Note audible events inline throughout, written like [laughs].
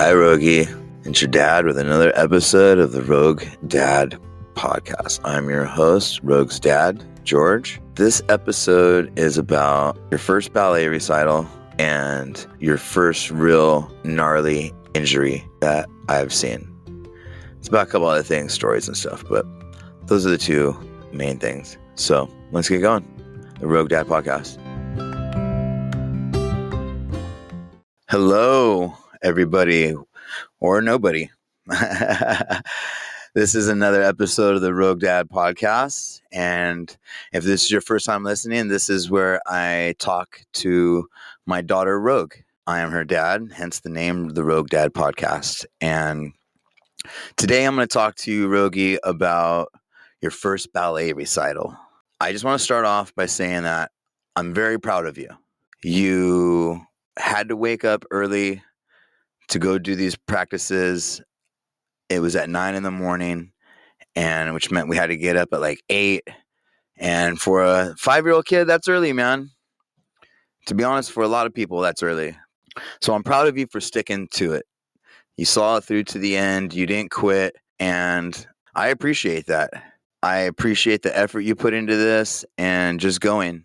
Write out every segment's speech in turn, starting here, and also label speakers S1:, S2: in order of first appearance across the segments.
S1: Hi, Rogie. It's your dad with another episode of the Rogue Dad podcast. I'm your host, Rogue's dad, George. This episode is about your first ballet recital and your first real gnarly injury that I've seen. It's about a couple other things, stories and stuff, but those are the two main things. So let's get going. The Rogue Dad podcast. Hello, everybody or nobody. [laughs] this is another episode of the Rogue Dad podcast. And if this is your first time listening, this is where I talk to my daughter, Rogue. I am her dad, hence the name the Rogue Dad podcast. And today I'm going to talk to you, Rogie, about your first ballet recital. I just want to start off by saying that I'm very proud of you. You had to wake up early to go do these practices. It was at nine in the morning, and which meant we had to get up at like eight. And for a five year old kid, that's early, man. To be honest, for a lot of people, that's early. So I'm proud of you for sticking to it. You saw it through to the end, you didn't quit, and I appreciate that. I appreciate the effort you put into this and just going.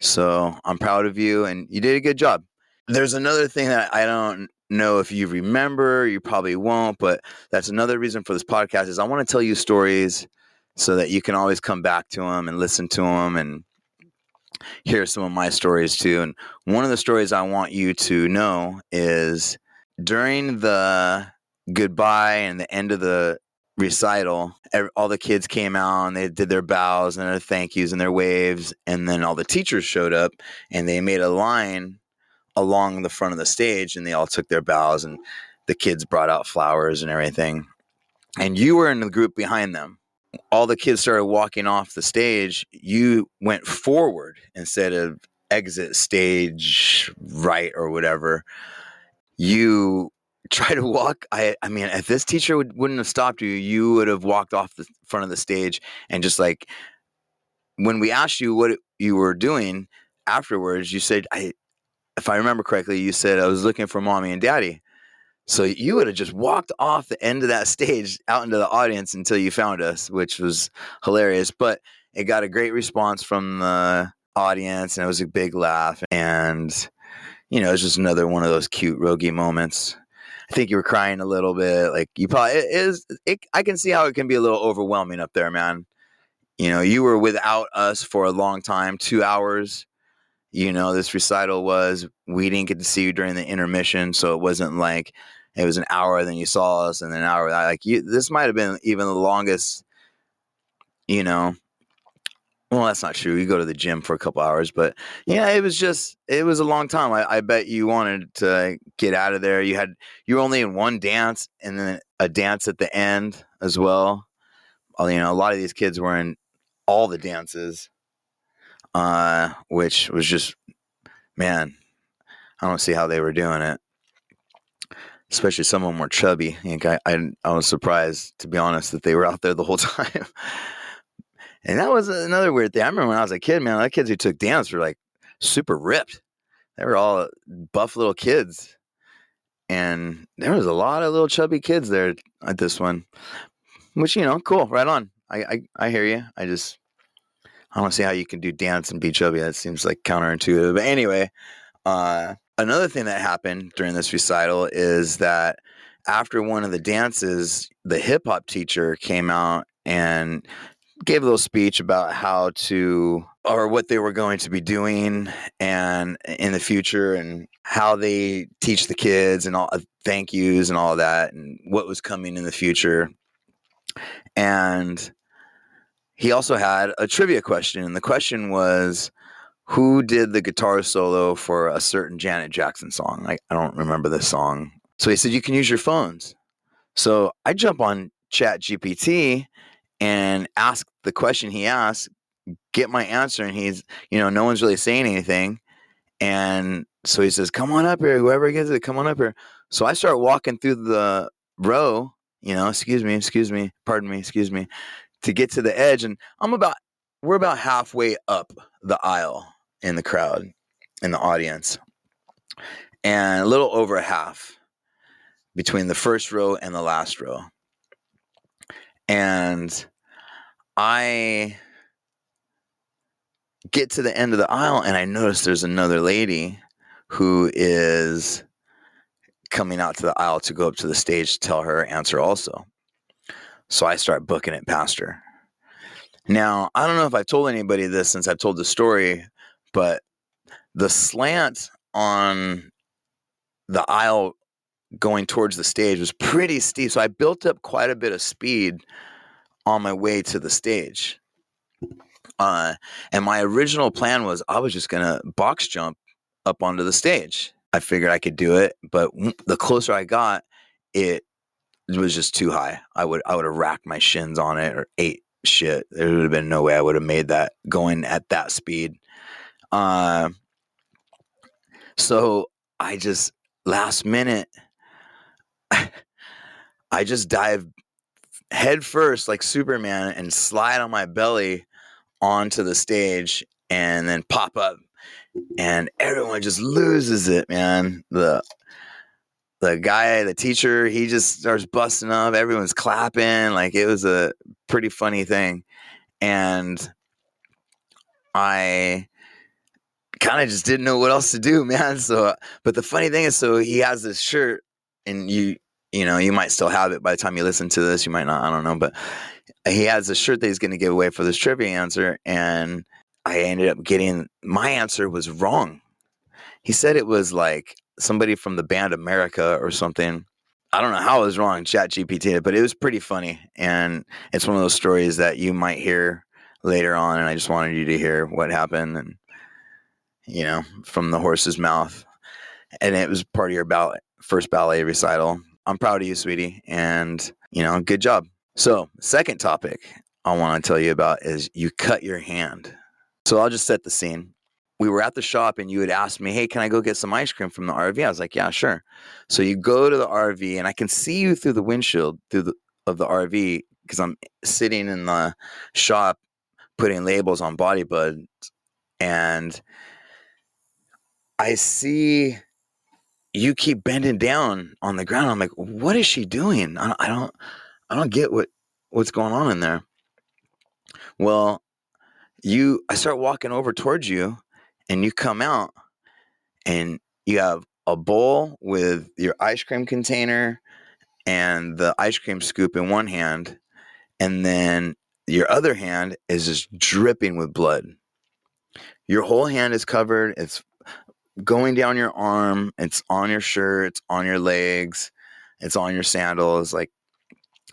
S1: So I'm proud of you, and you did a good job. There's another thing that I don't know if you remember, you probably won't, but that's another reason for this podcast is I want to tell you stories so that you can always come back to them and listen to them and hear some of my stories too. And one of the stories I want you to know is during the goodbye and the end of the recital, all the kids came out and they did their bows and their thank yous and their waves. And then all the teachers showed up and they made a line along the front of the stage and they all took their bows and the kids brought out flowers and everything. And you were in the group behind them. All the kids started walking off the stage. You went forward instead of exit stage right or whatever. You [laughs] try to walk. I, I mean, if this teacher would, wouldn't have stopped you, you would have walked off the front of the stage and just like when we asked you what you were doing afterwards, you said, I, if I remember correctly, you said I was looking for mommy and daddy. So you would have just walked off the end of that stage out into the audience until you found us, which was hilarious. But it got a great response from the audience, and it was a big laugh. And you know, it's just another one of those cute rogie moments. I think you were crying a little bit, like you probably it is. It, I can see how it can be a little overwhelming up there, man. You know, you were without us for a long time, two hours you know, this recital was we didn't get to see you during the intermission, so it wasn't like it was an hour, then you saw us, and an hour. Like you, this might have been even the longest. You know, well, that's not true. You go to the gym for a couple hours, but yeah, it was just it was a long time. I, I bet you wanted to get out of there. You had you were only in one dance, and then a dance at the end as well. Uh, you know, a lot of these kids were in all the dances uh, which was just, man, I don't see how they were doing it. Especially some of them were chubby. I, I, I was surprised, to be honest, that they were out there the whole [laughs] time. and that was another weird thing. I remember when I was a kid, man, the kids who took dance were like super ripped. They were all buff little kids. And there was a lot of little chubby kids there at this one, which, you know, cool, right on. I, I, I hear you. I just, I don't see how you can do dance and be chubby. That seems like counterintuitive. But anyway, uh, another thing that happened during this recital is that after one of the dances, the hip hop teacher came out and gave a little speech about how to or what they were going to be doing and in the future and how they teach the kids and all uh, thank yous and all that and what was coming in the future and he also had a trivia question, and the question was, "Who did the guitar solo for a certain Janet Jackson song?" I, I don't remember the song. So he said, "You can use your phones." So I jump on ChatGPT and ask the question he asked, get my answer, and he's, you know, no one's really saying anything. And so he says, Come on up here. Whoever gets it, come on up here. So I start walking through the row, you know, excuse me, excuse me, pardon me, excuse me to get to the edge. And I'm about, we're about halfway up the aisle in the crowd, in the audience, and a little over half. between the first row and the last row. And I get to the end of the aisle and I notice there's another lady who is coming out to the aisle to go up to the stage to tell her answer also. So I start booking it past her. Now, I don't know if I've told anybody this since I've told the story, but the slant on the aisle going towards the stage was pretty steep. So I built up quite a bit of speed on my way to the stage. Uh, and my original plan was I was just going to box jump up onto the stage. I figured I could do it, but the closer I got, it was just too high. I would I would have racked my shins on it or ate shit. There would have been no way I would have made that going at that speed. Uh, so I just last minute, [laughs] I just dive head first like Superman and slide on my belly onto the stage and then pop up and everyone just loses it, man. The the guy, the teacher, he just starts busting up. Everyone's clapping. Like it was a pretty funny thing. And I kind of just didn't know what else to do, [laughs] man. So, but the funny thing is, so he has this shirt, and you, you know, you might still have it by the time you listen to this. You might not. I don't know, but he has a shirt that he's going to give away for this trivia answer, and I ended up getting my answer was wrong. He said it was like somebody from the band America or something. I don't know how it was wrong, ChatGPT, but it was pretty funny. And it's one of those stories that you might hear later on. And I just wanted you to hear what happened and, you know, from the horse's mouth. And it was part of your ballet, first ballet recital. I'm proud of you, sweetie. And, you know, good job. So, second topic I want to tell you about is you cut your hand. So I'll just set the scene we were at the shop and you had asked me, Hey, can I go get some ice cream from the RV? I was like, Yeah, sure. So you go to the RV and I can see you through the windshield through the of the RV because I'm sitting in the shop putting labels on Body Buddz and I see you keep bending down on the ground. I'm like, what is she doing? I don't, I don't, I don't get what what's going on in there. Well, you, I start walking over towards you, and you come out and you have a bowl with your ice cream container and the ice cream scoop in one hand and then your other hand is just dripping with blood. Your whole hand is covered it's going down your arm it's on your shirt it's on your legs it's on your sandals like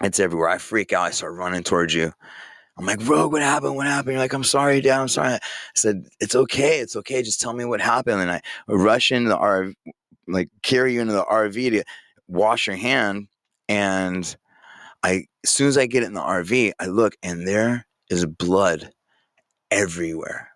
S1: it's everywhere. I freak out i start running towards you I'm like, Rogue, what happened? What happened? You're like, I'm sorry, Dad. I'm sorry. I said, It's okay. It's okay. Just tell me what happened. And I rush into the RV, like carry you into the RV to wash your hand. And I, as soon as I get in the RV, I look and there is blood everywhere.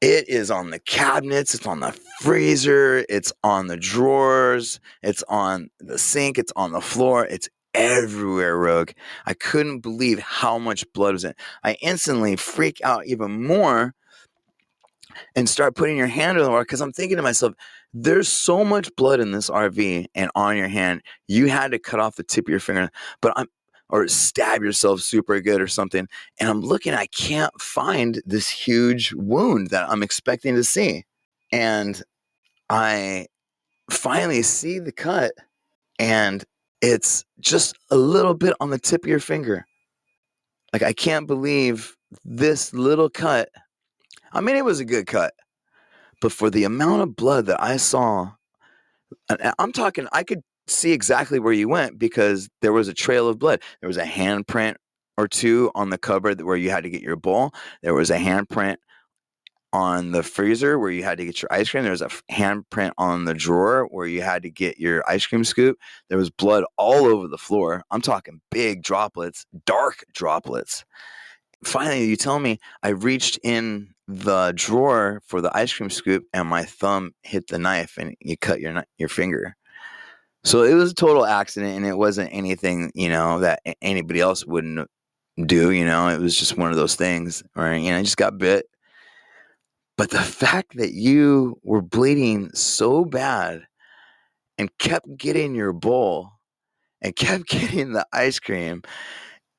S1: It is on the cabinets, it's on the freezer, it's on the drawers, it's on the sink, it's on the floor, it's everywhere, Rogue. I couldn't believe how much blood was in. I instantly freak out even more and start putting your hand on the water because I'm thinking to myself, there's so much blood in this RV and on your hand. You had to cut off the tip of your finger, but I'm or stab yourself super good or something. And I'm looking, I can't find this huge wound that I'm expecting to see. And I finally see the cut and it's just a little bit on the tip of your finger. Like, I can't believe this little cut. I mean, it was a good cut, but for the amount of blood that I saw, and I'm talking, I could see exactly where you went because there was a trail of blood. There was a handprint or two on the cupboard where you had to get your bowl. There was a handprint on the freezer where you had to get your ice cream. There was a handprint on the drawer where you had to get your ice cream scoop. There was blood all over the floor. I'm talking big droplets, dark droplets. Finally, you tell me I reached in the drawer for the ice cream scoop and my thumb hit the knife and you cut your your finger. So it was a total accident and it wasn't anything, you know, that anybody else wouldn't do, you know. It was just one of those things, right? You know, I just got bit but the fact that you were bleeding so bad and kept getting your bowl and kept [laughs] getting the ice cream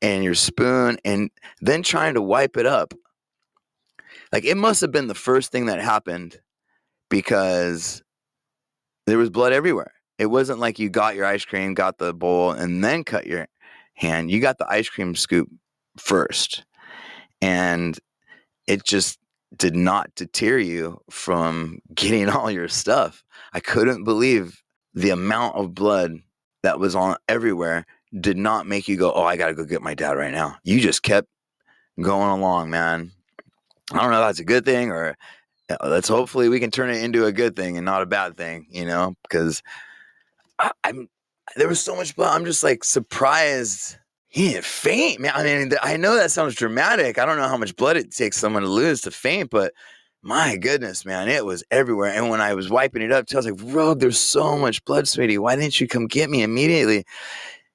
S1: and your spoon and then trying to wipe it up. Like it must have been the first thing that happened because there was blood everywhere. It wasn't like you got your ice cream, got the bowl, and then cut your hand. You got the ice cream scoop first. And it just did not deter you from getting [laughs] all your stuff. I couldn't believe the amount of blood that was on everywhere did not make you go, Oh, I got to go get my dad right now. You just kept going along, man. I don't know if that's a good thing or uh, let's hopefully we can turn it into a good thing and not a bad thing, you know, because I, am there was so much blood. I'm just like surprised he didn't faint, man. I mean, I know that sounds dramatic. I don't know how much blood it takes someone to lose to faint, but my goodness, man, it was everywhere. And when I was wiping it up, I was like, Rogue, there's so much blood, sweetie. Why didn't you come get me immediately?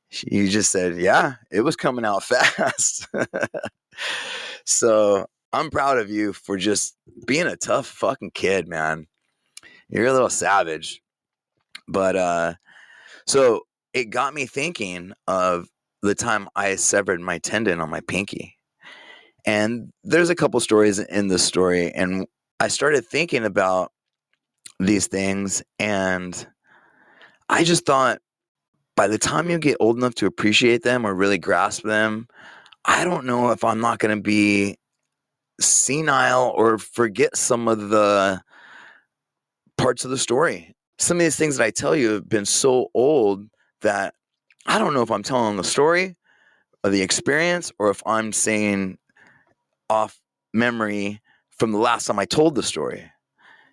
S1: She just said, Yeah, it was coming out [laughs] fast. so I'm proud of you for just being a tough fucking kid, man. You're a little savage. But uh so it got me thinking of the time I severed my tendon on my pinky. And there's a couple stories in the story, and I started thinking about these things, and I just thought by the time you get old enough to appreciate them or really grasp them, I don't know if I'm not going to be senile or forget some of the parts of the story. Some of these things that I tell you have been so old that I don't know if I'm telling the story of the experience or if I'm saying off memory from the last time I told the story.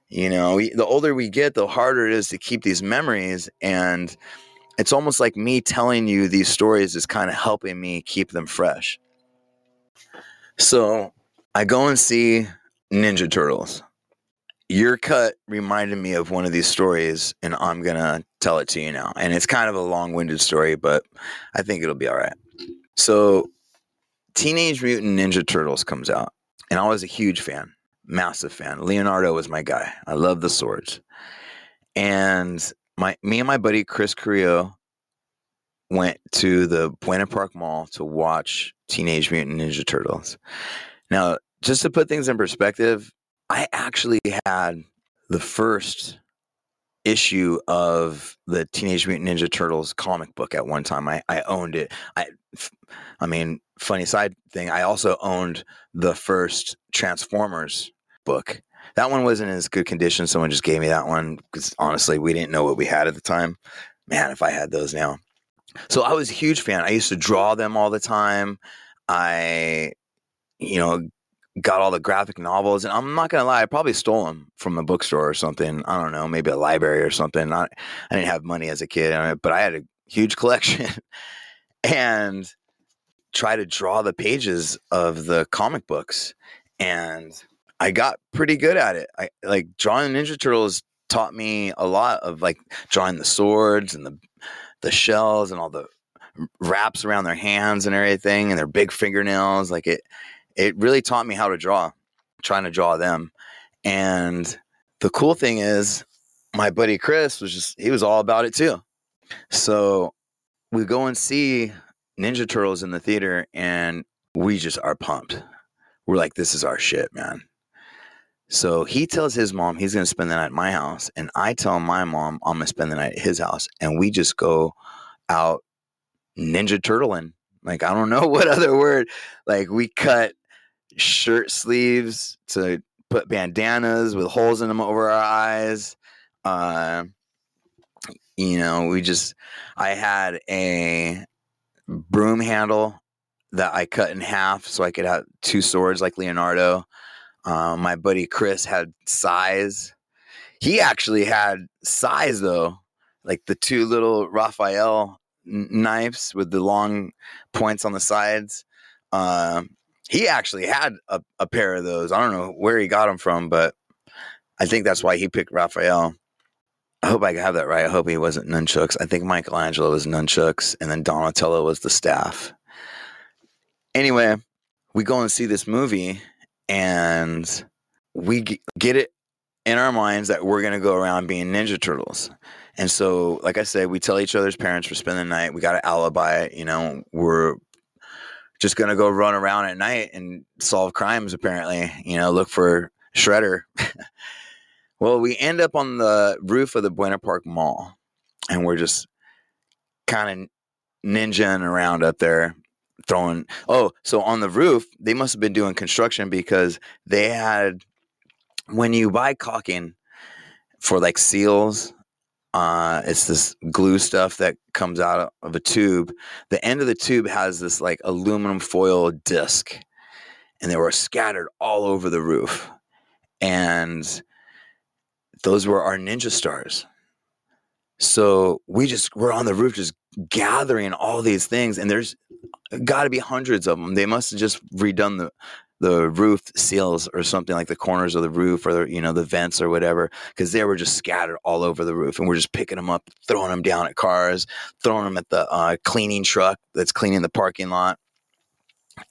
S1: You know, we, the older we get, the harder it is to keep these memories. And it's almost like me telling you these stories is kind of helping me keep them fresh. So I go and see Ninja Turtles your cut reminded me of one of these stories, and I'm gonna tell it to you now. And it's kind of a long-winded story, but I think it'll be all right. So, Teenage Mutant Ninja Turtles comes out, and I was a huge fan, massive fan. Leonardo was my guy. I love the swords, and my me and my buddy Chris Carrillo went to the Buena Park Mall to watch Teenage Mutant Ninja Turtles. Now, just to put things in perspective, I actually had the first issue of the Teenage Mutant Ninja Turtles comic book at one time. I, I owned it. I, I mean, funny side thing, I also owned the first Transformers book. That one wasn't in as good condition. Someone just gave me that one because honestly, we didn't know what we had at the time. Man, if I had those now. So I was a huge fan. I used to draw them all the time. I, you know, got all the graphic novels, and I'm not gonna lie, I probably stole them from a bookstore or something. I don't know, maybe a library or something. I, I didn't have money as a kid, but I had a huge [laughs] collection, and try to draw the pages of the comic books, and I got pretty good at it. I like drawing Ninja Turtles taught me a lot of like drawing the swords and the the shells and all the wraps around their hands and everything and their big fingernails like it it really taught me how to draw, trying to draw them. And the cool thing is, my buddy Chris was just, he was all about it too. So we go and see Ninja Turtles in the theater and we just are pumped. We're like, this is our shit, man. So he tells his mom he's going to spend the night at my house. And I tell my mom I'm going to spend the night at his house. And we just go out Ninja Turtling. Like, I don't know [laughs] what other word. Like, we cut shirt sleeves to put bandanas with holes in them over our eyes. Uh, you know, we just, I had a broom handle that I cut in half so I could have two swords like Leonardo. Uh, my buddy Chris had sais. He actually had sais though, like the two little Raphael knives with the long points on the sides. Uh, he actually had a, a pair of those. I don't know where he got them from, but I think that's why he picked Raphael. I hope I have that right. I hope he wasn't nunchucks. I think Michelangelo was nunchucks, and then Donatello was the staff. Anyway, we go and see this movie, and we get it in our minds that we're going to go around being Ninja Turtles. And so, like I said, we tell each other's parents we're spending the night. We got an alibi. You know, we're just gonna go run around at night and solve crimes. Apparently, you know, look for Shredder. [laughs] well, we end up on the roof of the Buena Park Mall, and we're just kind of ninjaing around up there throwing oh so on the roof they must have been doing construction because they had when you buy caulking for like seals uh it's this glue stuff that comes out of a tube. The end of the tube has this like aluminum foil disc and they were scattered all over the roof. And those were our ninja stars. So we just we're on the roof just gathering all these things and there's got to be hundreds of them they must have just redone the the roof seals or something like the corners of the roof or the, you know the vents or whatever because they were just scattered all over the roof and we're just picking them up throwing them down at cars throwing them at the uh, cleaning truck that's cleaning the parking lot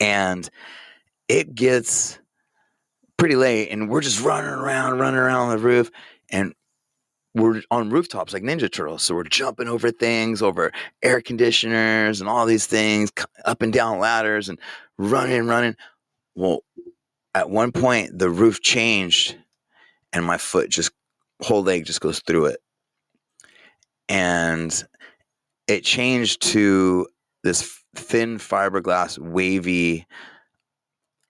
S1: and it gets pretty late and we're just running around running around the roof and we're on rooftops like Ninja Turtles. So we're jumping over things, over air conditioners and all these things, up and down ladders and running running. Well, at one point, the roof changed and my foot just, whole leg just goes through it. And it changed to this thin fiberglass, wavy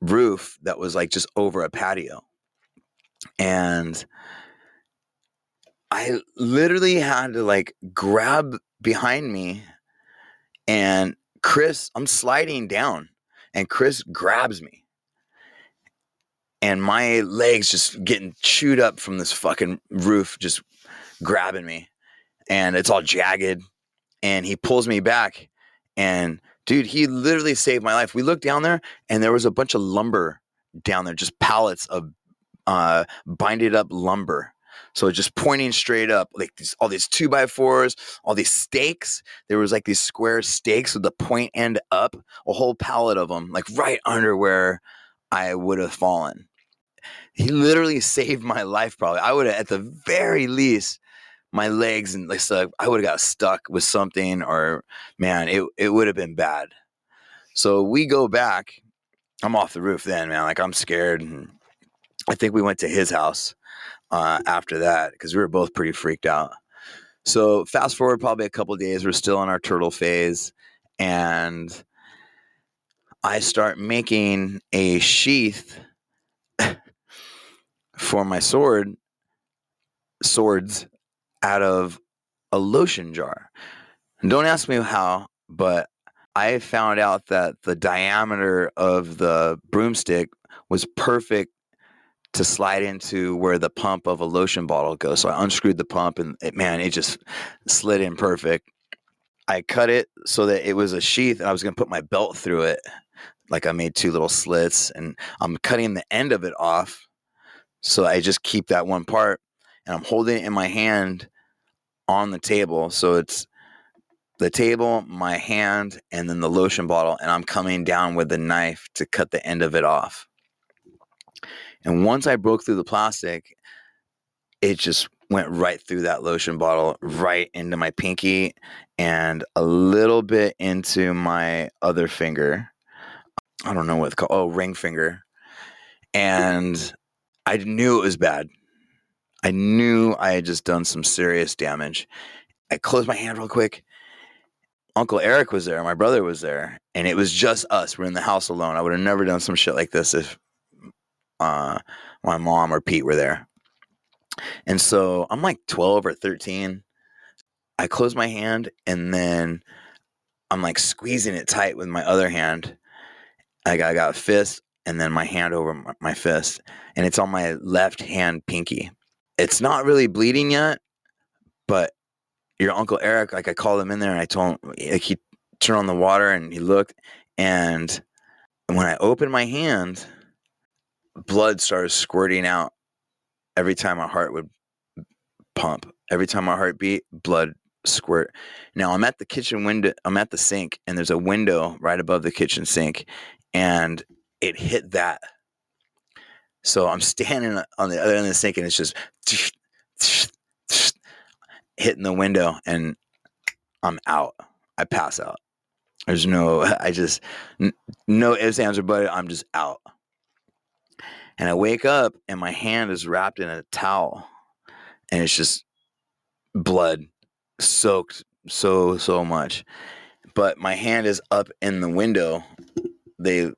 S1: roof that was like just over a patio. And I literally had to like grab behind me and Chris, I'm sliding down and Chris grabs me. And my legs just getting chewed up from this fucking roof, just grabbing me. And it's all jagged. And he pulls me back. And dude, he literally saved my life. We looked down there and there was a bunch of lumber down there, just pallets of uh, binded up lumber so just pointing straight up, like these, all these two by fours, all these stakes. There was like these square stakes with the point end up, a whole pallet of them, like right under where I would have fallen. He literally saved my life. Probably, I would have, at the very least, my legs and like stuff. I would have got stuck with something, or man, it it would have been bad. So we go back. I'm off the roof then, man. Like I'm scared. And I think we went to his house uh, after that because we were both pretty freaked out. So fast forward probably a couple days, we're still in our turtle phase, and I start making a sheath for my sword swords out of a lotion jar. Don't ask me how, but I found out that the diameter of the broomstick was perfect to slide into where the pump of a lotion bottle goes. So I unscrewed the pump and it, man, it just slid in perfect. I cut it so that it was a sheath and I was going to put my belt through it. Like I made two little slits and I'm cutting the end of it off. So I just keep that one part and I'm holding it in my hand on the table. So it's the table, my hand, and then the lotion bottle. And I'm coming down with the knife to cut the end of it off. And once I broke through the plastic, it just went right through that lotion bottle, right into my pinky, and a little bit into my other finger. I don't know what it's called. Oh, ring finger. And I knew it was bad. I knew I had just done some serious damage. I closed my hand real quick. Uncle Eric was there. My brother was there. And it was just us. We're in the house alone. I would have never done some shit like this if uh, my mom or Pete were there. And so I'm like 12 or 13. I close my hand and then I'm like squeezing it tight with my other hand. Got, I got a fist and then my hand over my, fist, and it's on my left hand pinky. It's not really bleeding yet, but your uncle Eric, like I called him in there and I told him, eh, like he turned on the water and he looked, and when I opened my hand, blood started squirting out every time my heart would pump. Every time my heart beat, blood squirt. Now I'm at the kitchen window, I'm at the sink, and there's a window right above the kitchen sink, and it hit that. So I'm standing on the other end of the sink, and it's just hitting the window and I'm out. I pass out. There's no, I just, no ifs, ands, or buts. I'm just out. And I wake up and my hand is wrapped in a towel and it's just blood soaked so, so much. But my hand is up in the window. They,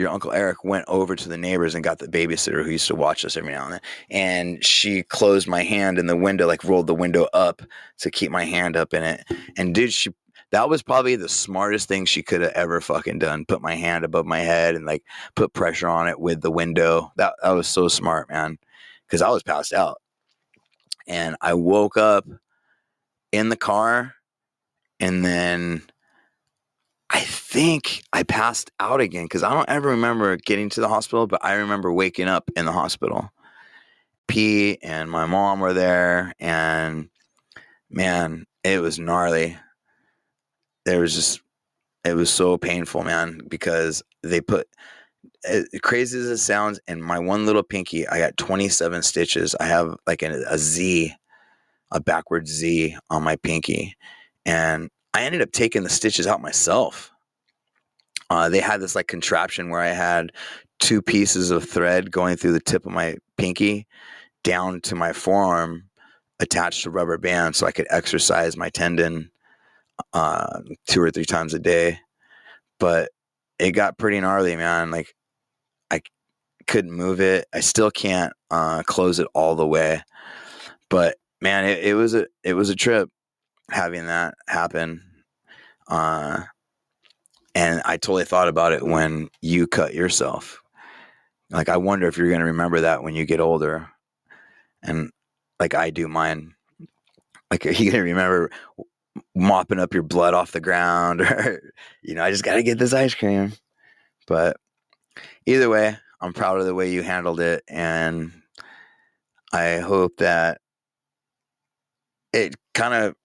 S1: your uncle Eric went over to the neighbors and got the babysitter who used to watch us every now and then. And she closed my hand in the window, like rolled the window up to keep my hand up in it. And dude, she that was probably the smartest thing she could have ever fucking done. Put my hand above my head and like put pressure on it with the window. That that was so smart, man. Cause I was passed out. And I woke up in the car and then think I passed out again because I don't ever remember getting to the hospital, but I remember waking up in the hospital. P and my mom were there, and man, it was gnarly. There was just, it was so painful, man, because they put, as crazy as it sounds, in my one little pinky, I got 27 stitches. I have like a, a Z, a backwards Z on my pinky. And I ended up taking the stitches out myself. Uh, they had this like contraption where I had two pieces of thread going through the tip of my pinky down to my forearm attached to rubber band so I could exercise my tendon uh, two or three times a day. But it got pretty gnarly, man. Like I couldn't move it. I still can't uh, close it all the way. But man, it, it was a it was a trip having that happen. Uh, and I totally thought about it when you cut yourself. Like, I wonder if you're going to remember that when you get older. And like I do mine. Like, are you going to remember mopping up your blood off the ground? [laughs] Or, you know, I just got to get this ice cream. But either way, I'm proud of the way you handled it. And I hope that it kind of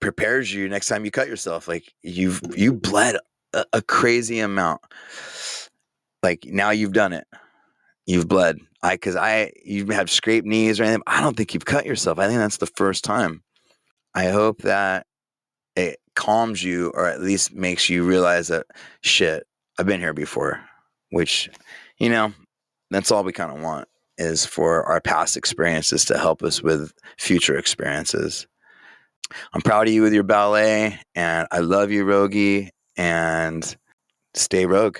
S1: prepares you next time you cut yourself. Like you've you bled a, a, crazy amount. Like now you've done it. You've bled. I because I you have scraped knees or anything. I don't think you've cut yourself. I think that's the first time. I hope that it calms you or at least makes you realize that shit, I've been here before. Which, you know, that's all we kind of want is for our past experiences to help us with future experiences. I'm proud of you with your ballet, and I love you, Rogie, and stay rogue.